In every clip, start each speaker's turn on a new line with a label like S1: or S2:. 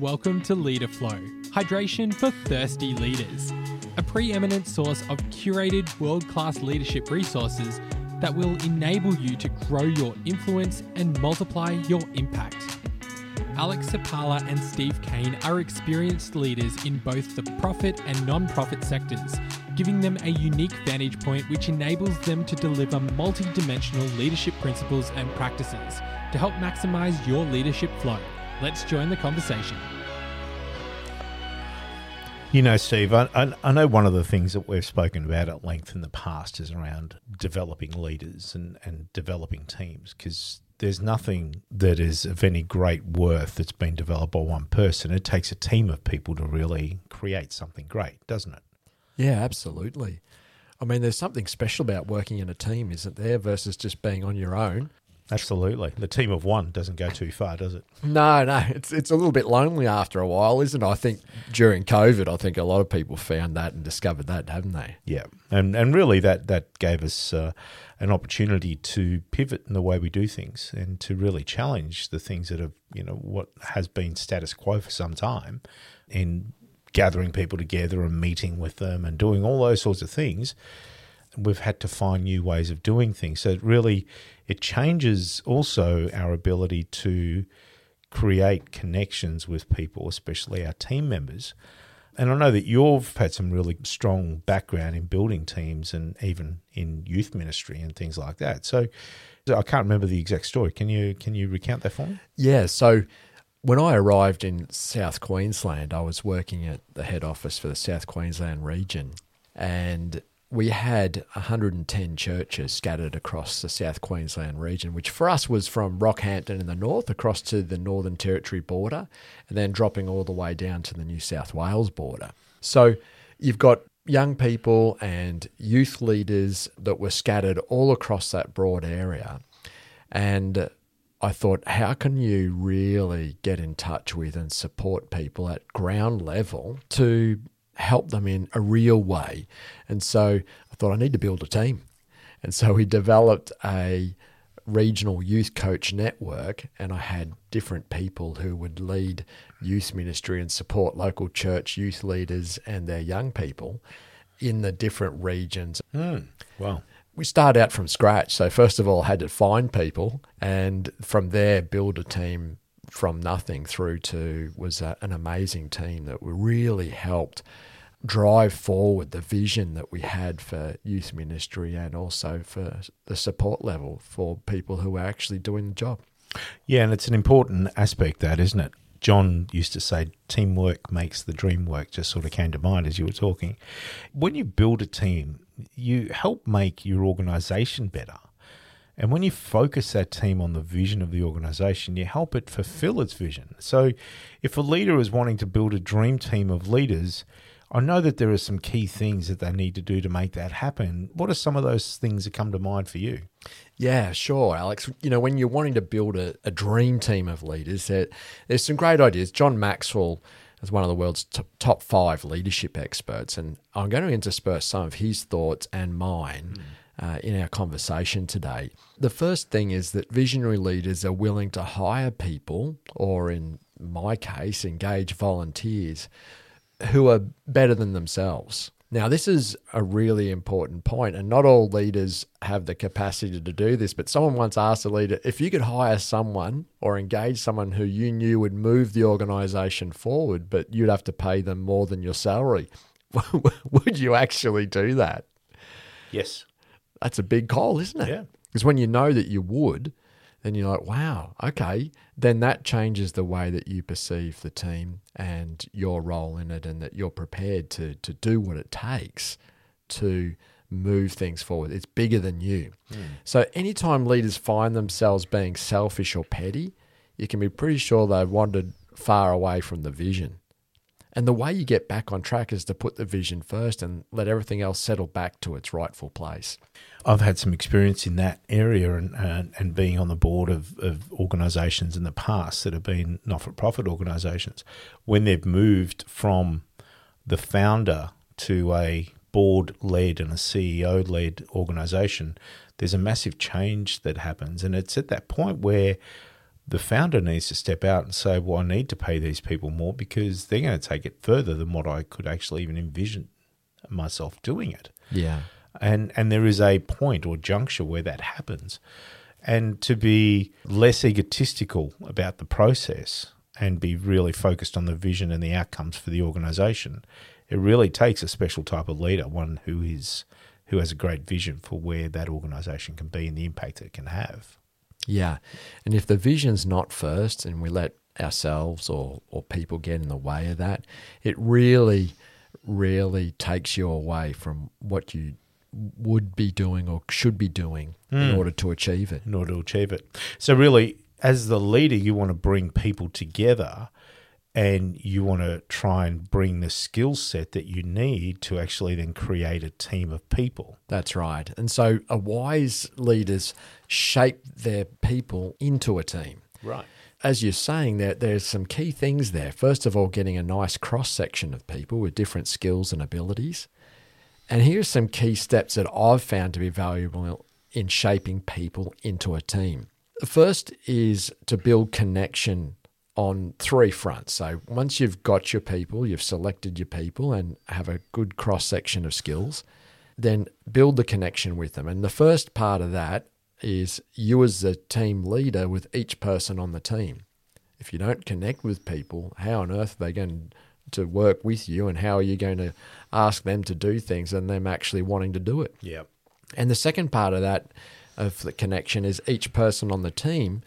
S1: Welcome to Leader Flow, hydration for thirsty leaders, a preeminent source of curated world class leadership resources that will enable you to grow your influence and multiply your impact. Alex Sapala and Steve Kane are experienced leaders in both the profit and non profit sectors, giving them a unique vantage point which enables them to deliver multi dimensional leadership principles and practices to help maximize your leadership flow. Let's join the conversation.
S2: You know, Steve, I, I, I, know one of the things that we've spoken about at length in the past is around developing leaders and, and developing teams because there's nothing that is of any great worth that's been developed by one person. It takes a team of people to really create something great, doesn't it?
S3: Yeah, absolutely. I mean, there's something special about working in a team, isn't there, versus just being on your own.
S2: Absolutely. The team of one doesn't go too far, does it?
S3: No, no. It's it's a little bit lonely after a while, isn't it? I think during COVID, I think a lot of people found that and discovered that, haven't they?
S2: Yeah. And and really that that gave us uh, an opportunity to pivot in the way we do things and to really challenge the things that have, you know, what has been status quo for some time in gathering people together and meeting with them and doing all those sorts of things. We've had to find new ways of doing things. So it really it changes also our ability to create connections with people, especially our team members. And I know that you've had some really strong background in building teams and even in youth ministry and things like that. So I can't remember the exact story. Can you can you recount that for me?
S3: Yeah. So when I arrived in South Queensland, I was working at the head office for the South Queensland region, and we had 110 churches scattered across the South Queensland region, which for us was from Rockhampton in the north across to the Northern Territory border, and then dropping all the way down to the New South Wales border. So you've got young people and youth leaders that were scattered all across that broad area. And I thought, how can you really get in touch with and support people at ground level to help them in a real way. And so I thought I need to build a team. And so we developed a regional youth coach network, and I had different people who would lead youth ministry and support local church youth leaders and their young people in the different regions.
S2: Mm, wow.
S3: We started out from scratch. So, first of all, I had to find people and from there build a team from nothing through to was a, an amazing team that really helped drive forward the vision that we had for youth ministry and also for the support level for people who are actually doing the job.
S2: Yeah, and it's an important aspect that, isn't it? John used to say teamwork makes the dream work, just sort of came to mind as you were talking. When you build a team, you help make your organization better. And when you focus that team on the vision of the organization, you help it fulfill its vision. So if a leader is wanting to build a dream team of leaders, I know that there are some key things that they need to do to make that happen. What are some of those things that come to mind for you?
S3: Yeah, sure, Alex. You know, when you're wanting to build a, a dream team of leaders, there, there's some great ideas. John Maxwell is one of the world's top, top five leadership experts, and I'm going to intersperse some of his thoughts and mine. Mm. Uh, in our conversation today. The first thing is that visionary leaders are willing to hire people, or in my case, engage volunteers who are better than themselves. Now, this is a really important point, and not all leaders have the capacity to do this. But someone once asked a leader if you could hire someone or engage someone who you knew would move the organization forward, but you'd have to pay them more than your salary, would you actually do that?
S2: Yes.
S3: That's a big call, isn't it?
S2: Yeah.
S3: Because when you know that you would, then you're like, wow, okay. Then that changes the way that you perceive the team and your role in it, and that you're prepared to to do what it takes to move things forward. It's bigger than you. Mm. So anytime leaders find themselves being selfish or petty, you can be pretty sure they've wandered far away from the vision. And the way you get back on track is to put the vision first and let everything else settle back to its rightful place.
S2: I've had some experience in that area and, and, and being on the board of, of organisations in the past that have been not for profit organisations. When they've moved from the founder to a board led and a CEO led organisation, there's a massive change that happens. And it's at that point where the founder needs to step out and say, well, I need to pay these people more because they're going to take it further than what I could actually even envision myself doing it.
S3: Yeah.
S2: And, and there is a point or juncture where that happens. And to be less egotistical about the process and be really focused on the vision and the outcomes for the organization, it really takes a special type of leader, one who is who has a great vision for where that organization can be and the impact it can have.
S3: Yeah. And if the vision's not first and we let ourselves or, or people get in the way of that, it really, really takes you away from what you would be doing or should be doing in hmm. order to achieve it.
S2: in order to achieve it. So, really, as the leader, you want to bring people together and you want to try and bring the skill set that you need to actually then create a team of people.
S3: That's right. And so a wise leaders shape their people into a team.
S2: Right.
S3: As you're saying, there there's some key things there. First of all, getting a nice cross section of people with different skills and abilities. And here's some key steps that I've found to be valuable in shaping people into a team. The first is to build connection on three fronts. So once you've got your people, you've selected your people and have a good cross section of skills, then build the connection with them. And the first part of that is you as the team leader with each person on the team. If you don't connect with people, how on earth are they going to work with you and how are you going to ask them to do things and them actually wanting to do it?
S2: Yeah.
S3: And the second part of that, of the connection, is each person on the team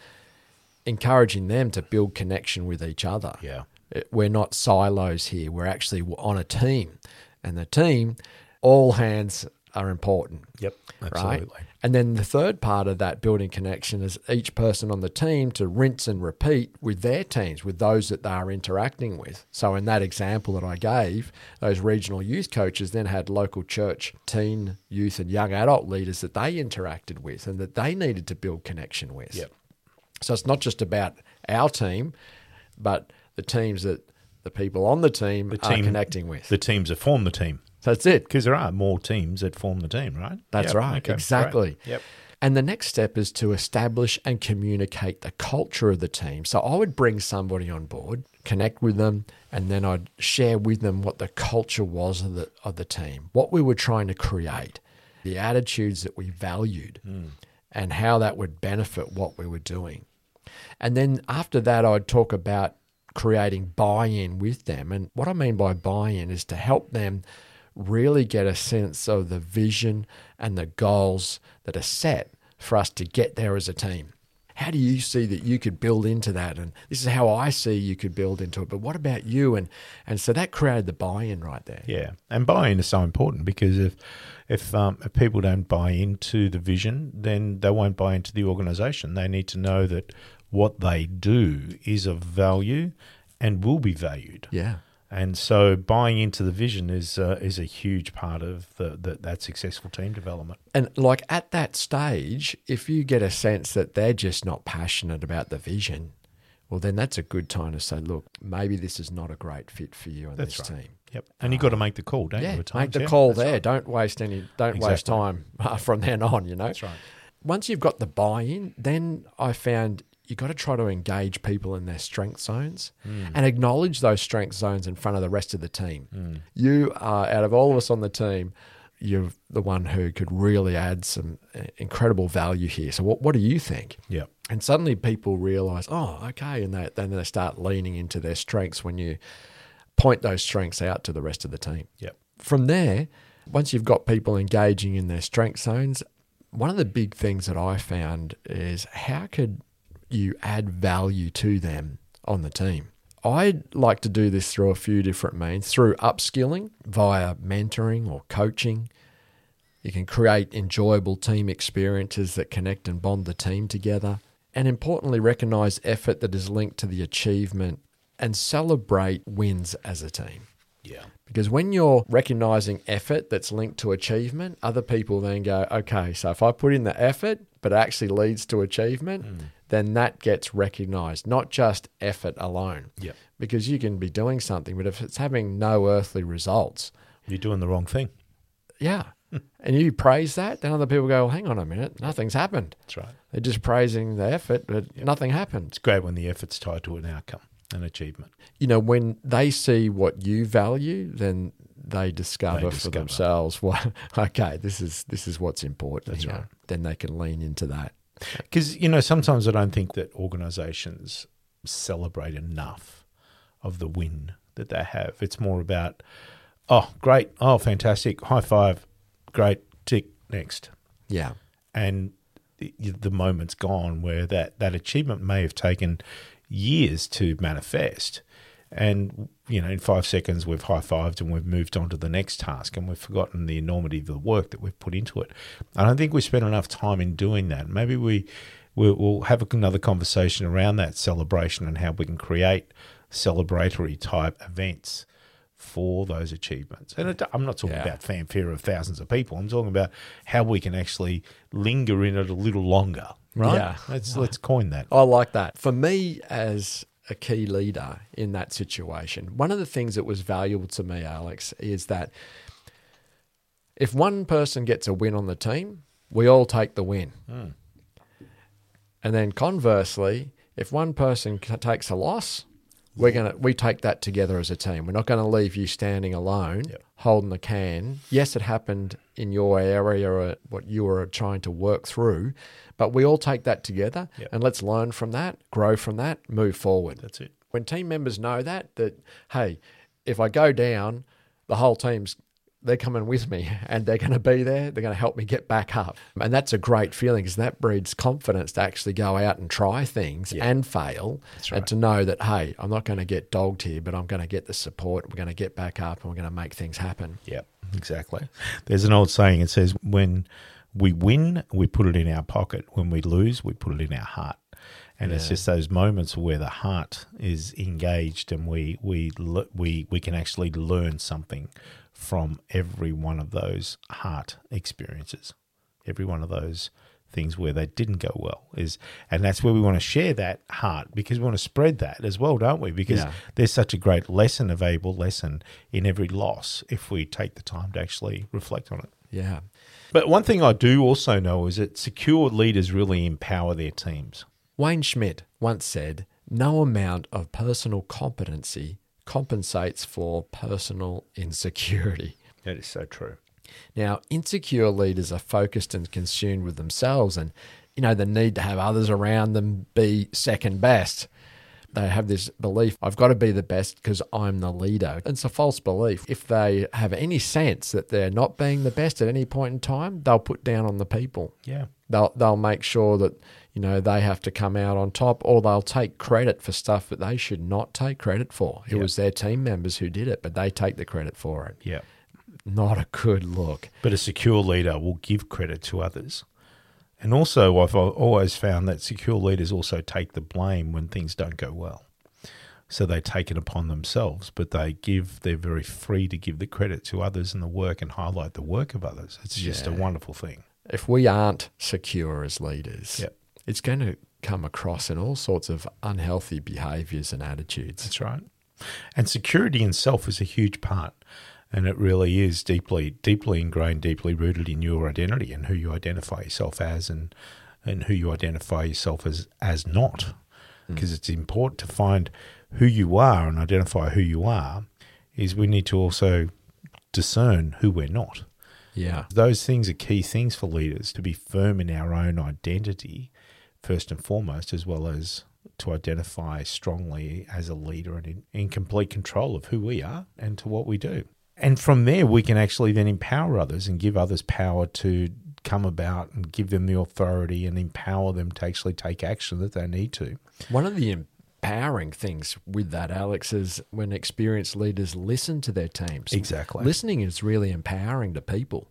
S3: encouraging them to build connection with each other.
S2: Yeah.
S3: Eh, we're not silos here. We're actually on a team. And the team, all hands are important.
S2: Yep.
S3: Right. And then the third part of that building connection is each person on the team to rinse and repeat with their teams, with those that they are interacting with. So, in that example that I gave, those regional youth coaches then had local church teen, youth, and young adult leaders that they interacted with and that they needed to build connection with.
S2: Yep.
S3: So, it's not just about our team, but the teams that the people on the team are
S2: team-
S3: connecting with.
S2: The teams that form the team.
S3: That's it.
S2: Because there are more teams that form the team, right?
S3: That's
S2: Yep.
S3: right.
S2: Okay,
S3: exactly.
S2: great. Yep.
S3: And the next step is to establish and communicate the culture of the team. So I would bring somebody on board, connect with them, and then I'd share with them what the culture was of the of the team, what we were trying to create, the attitudes that we valued, hmm. and how that would benefit what we were doing. And then after that, I'd talk about creating buy in with them. And what I mean by buy in is to help them really get a sense of the vision and the goals that are set for us to get there as a team. How do you see that you could build into that? And this is how I see you could build into it. But what about you? And and so that created the buy-in right there.
S2: Yeah, and buy-in is so important because if if, um, if people don't buy into the vision, then they won't buy into the organisation. They need to know that what they do is of value and will be valued.
S3: Yeah.
S2: And so, buying into the vision is uh, is a huge part of the, the, that successful team development.
S3: And like at that stage, if you get a sense that they're just not passionate about the vision, well, then that's a good time to say, look, maybe this is not a great fit for you and
S2: That's
S3: this
S2: right.
S3: team.
S2: Yep, and you've got to make the call, don't
S3: Yeah,
S2: you? at
S3: make the
S2: Yeah,
S3: call there.
S2: right.
S3: Don't waste any. Don't waste time uh, from then on. You know.
S2: That's right.
S3: Once you've got the buy-in, then I found you got to try to engage people in their strength zones
S2: Hmm.
S3: and acknowledge those strength zones in front of the rest of the team. You are out of all of us on the team. You're the one who could really add some uh, incredible value here. So, what, what do you think?
S2: Yeah.
S3: And suddenly people realize, oh, okay. And they, then they start leaning into their strengths when you point those strengths out to the rest of the team.
S2: Yep.
S3: From there, once you've got people engaging in their strength zones, one of the big things that I found is how could you add value to them on the team? I'd like to do this through a few different means through upskilling via mentoring or coaching. You can create enjoyable team experiences that connect and bond the team together. And importantly, recognize effort that is linked to the achievement and celebrate wins as a team.
S2: Yeah.
S3: Because when you're recognizing effort that's linked to achievement, other people then go, okay, so if I put in the effort, but it actually leads to achievement, mm. Then that gets recognized, not just effort alone.
S2: Yep.
S3: Because you can be doing something, but if it's having no earthly results,
S2: You're doing the wrong thing.
S3: yeah, and you praise that, then other people go, well, hang on a minute, nothing's happened.
S2: That's right.
S3: They're just praising the effort, but nothing happened.
S2: It's great when the effort's tied to an outcome, an achievement.
S3: You know, when they see what you value, then they discover,
S2: They
S3: for themselves what okay, this is this is what's important.
S2: That's
S3: here.
S2: right.
S3: Then they can lean into that.
S2: Because, you know, sometimes I don't think that organizations celebrate enough of the win that they have. It's more about, oh, great. Oh, fantastic. High five. Great. Tick. Next.
S3: Yeah.
S2: and the, the moment's gone where that, that achievement may have taken years to manifest. And, you know, in five seconds, we've high fived and we've moved on to the next task and we've forgotten the enormity of the work that we've put into it. I don't think we spent enough time in doing that. Maybe we, we'll, we'll have another conversation around that celebration and how we can create celebratory type events for those achievements. And it, I'm not talking
S3: Yeah.
S2: about fanfare of thousands of people. I'm talking about how we can actually linger in it a little longer. Right?
S3: Yeah.
S2: Let's let's coin that.
S3: I like that. For me, as a key leader in that situation, one of the things that was valuable to me, Alex, is that if one person gets a win on the team, we all take the win. Hmm. And then conversely, if one person takes a loss, we're gonna we take that together as a team. We're not going to leave you standing alone,
S2: Yep.
S3: holding the can. Yes, it happened in your area or what you were trying to work through, but we all take that together
S2: Yep.
S3: and let's learn from that, grow from that, move forward.
S2: That's it.
S3: When team members know that, that hey, if I go down, the whole team's they're coming with me and they're going to be there. They're going to help me get back up. And that's a great feeling because that breeds confidence to actually go out and try things
S2: Yeah.
S3: and fail.
S2: That's
S3: And to know that, hey, I'm not going to get dogged here, but I'm going to get the support. We're going to get back up and we're going to make things happen.
S2: Yep, exactly. There's an old saying. It says, "When we win, we put it in our pocket. When we lose, we put it in our heart." And it's just those moments where the heart is engaged, and we we we we can actually learn something from every one of those heart experiences. Every one of those things where they didn't go well is, and that's where we want to share that heart because we want to spread that as well, don't we? Because
S3: Yeah.
S2: there's such a great lesson, a valuable lesson in every loss if we take the time to actually reflect on it.
S3: Yeah.
S2: But one thing I do also know is that secure leaders really empower their teams.
S3: Wayne Schmidt once said, No amount of personal competency compensates for personal insecurity.
S2: That is so true.
S3: Now, insecure leaders are focused and consumed with themselves and, you know, the need to have others around them be second best. They have this belief, I've got to be the best because I'm the leader. It's a false belief. If they have any sense that they're not being the best at any point in time, they'll put down on the people.
S2: Yeah.
S3: They'll, they'll make sure that, you know, they have to come out on top or they'll take credit for stuff that they should not take credit for. It
S2: Yeah.
S3: was their team members who did it, but they take the credit for it.
S2: Yeah.
S3: Not a good look.
S2: But a secure leader will give credit to others. And also, I've always found that secure leaders also take the blame when things don't go well. So they take it upon themselves, but they give, they're very free to give the credit to others in the work and highlight the work of others. It's just a wonderful thing.
S3: If we aren't secure as leaders,
S2: Yep.
S3: it's going to come across in all sorts of unhealthy behaviors and attitudes.
S2: That's right. And security in self is a huge part. And it really is deeply, deeply ingrained, deeply rooted in your identity and who you identify yourself as and, and who you identify yourself as, as not. Mm. Because it's important to find who you are and identify who you are, is we need to also discern who we're not.
S3: Yeah.
S2: Those things are key things for leaders to be firm in our own identity, first and foremost, as well as to identify strongly as a leader and in, in complete control of who we are and to what we do. And from there, we can actually then empower others and give others power to come about and give them the authority and empower them to actually take action that they need to.
S3: One of the empowering things with that, Alex, is when experienced leaders listen to their teams.
S2: Exactly.
S3: Listening is really empowering to people.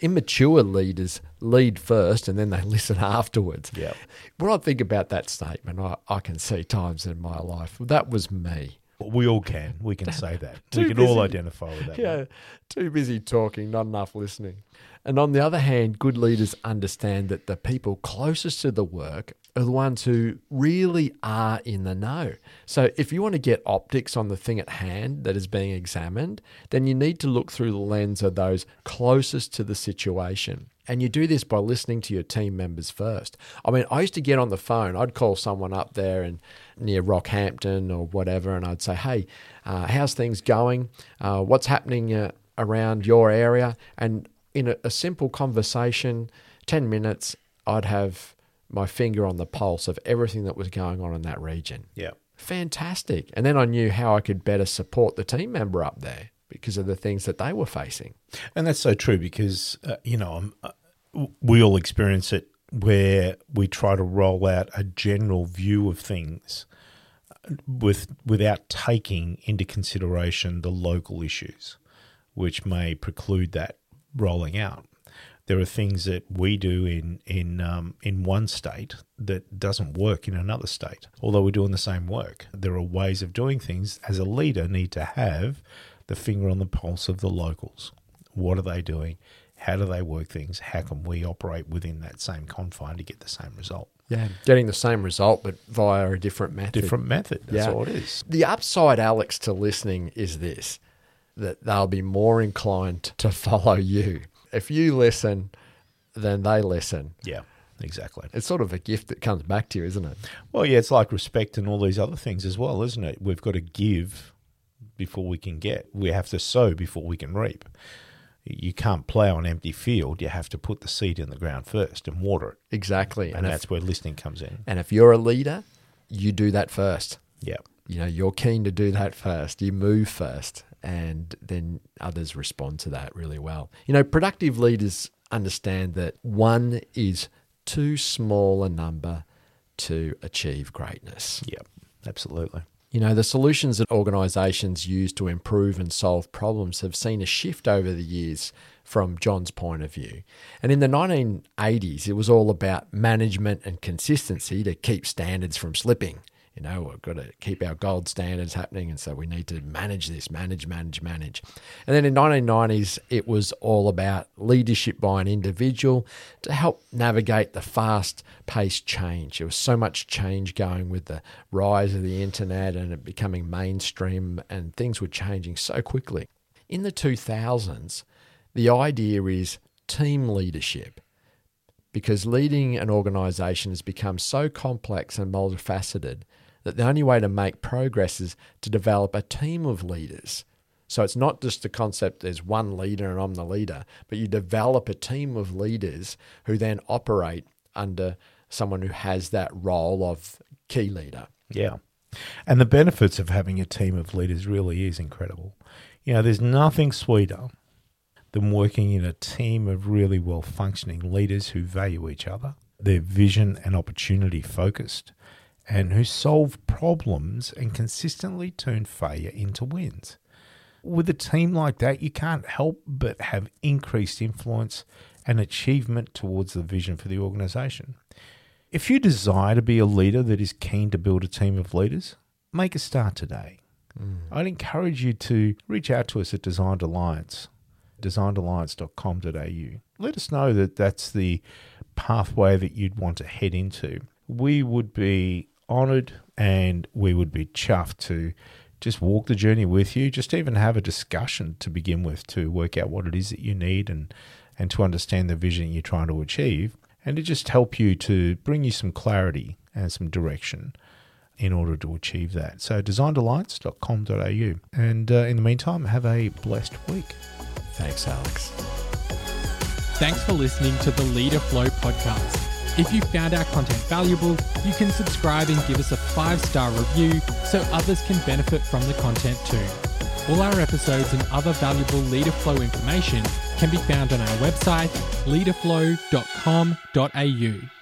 S3: Immature leaders lead first and then they listen afterwards.
S2: Yeah.
S3: When I think about that statement, I, I can see times in my life that was me.
S2: We all can. We can say that. we can all identify with that.
S3: Yeah, too busy talking, not enough listening. And on the other hand, good leaders understand that the people closest to the work are the ones who really are in the know. So if you want to get optics on the thing at hand that is being examined, then you need to look through the lens of those closest to the situation. And you do this by listening to your team members first. I mean, I used to get on the phone. I'd call someone up there and near Rockhampton or whatever, and I'd say, "Hey, uh, how's things going? Uh, what's happening uh, around your area?" And in a, a simple conversation, ten minutes, I'd have my finger on the pulse of everything that was going on in that region.
S2: Yeah.
S3: Fantastic. And then I knew how I could better support the team member up there because of the things that they were facing.
S2: And that's so true because, uh, you know, uh, we all experience it where we try to roll out a general view of things uh, with without taking into consideration the local issues, which may preclude that rolling out. There are things that we do in in um, in one state that doesn't work in another state, although we're doing the same work. There are ways of doing things as a leader need to have the finger on the pulse of the locals. What are they doing? How do they work things? How can we operate within that same confine to get the same result?
S3: Yeah, getting the same result, but via a different method.
S2: Different method. That's
S3: Yeah.
S2: all it is.
S3: The upside, Alex, to listening is this that they'll be more inclined to follow you. If you listen, then they listen.
S2: Yeah, exactly.
S3: It's sort of a gift that comes back to you, isn't it?
S2: Well, yeah, it's like respect and all these other things as well, isn't it? We've got to give before we can get. We have to sow before we can reap. You can't plow an empty field. You have to put the seed in the ground first and water it.
S3: Exactly.
S2: And
S3: And, if,
S2: that's where listening comes in.
S3: and if you're a leader, you do that first.
S2: Yeah.
S3: You know, you're keen to do that first. You move first, and then others respond to that really well. You know, productive leaders understand that one is too small a number to achieve greatness.
S2: Yeah. Absolutely.
S3: You know, the solutions that organisations use to improve and solve problems have seen a shift over the years from John's point of view. And in the 1980s, it was all about management and consistency to keep standards from slipping. You know, we've got to keep our gold standards happening, and so we need to manage this, manage, manage, manage. And then in 1990s, it was all about leadership by an individual to help navigate the fast-paced change. There was so much change going with the rise of the internet and it becoming mainstream, and things were changing so quickly. In the 2000s, the idea is team leadership because leading an organization has become so complex and multifaceted that the only way to make progress is to develop a team of leaders. So it's not just the concept there's one leader and I'm the leader, but you develop a team of leaders who then operate under someone who has that role of key leader.
S2: Yeah. And the benefits of having a team of leaders really is incredible. You know, there's nothing sweeter than working in a team of really well functioning leaders who value each other, their vision and opportunity focused, and who solve problems and consistently turn failure into wins. With a team like that, you can't help but have increased influence and achievement towards the vision for the organization. If you desire to be a leader that is keen to build a team of leaders, make a start today. Hmm. I'd encourage you to reach out to us at Designed Alliance, designedalliance.com.au. Let us know that that's the pathway that you'd want to head into. We would be honoured and we would be chuffed to just walk the journey with you, just even have a discussion to begin with to work out what it is that you need and, and to understand the vision you're trying to achieve and to just help you to bring you some clarity and some direction in order to achieve that. So designedalliance.com.au. And uh, in the meantime, have a blessed week.
S3: Thanks, Alex.
S1: Thanks for listening to the Leader Flow podcast. If you found our content valuable, you can subscribe and give us a five star review so others can benefit from the content too. All our episodes and other valuable Leader Flow information can be found on our website, leaderflow.com.au.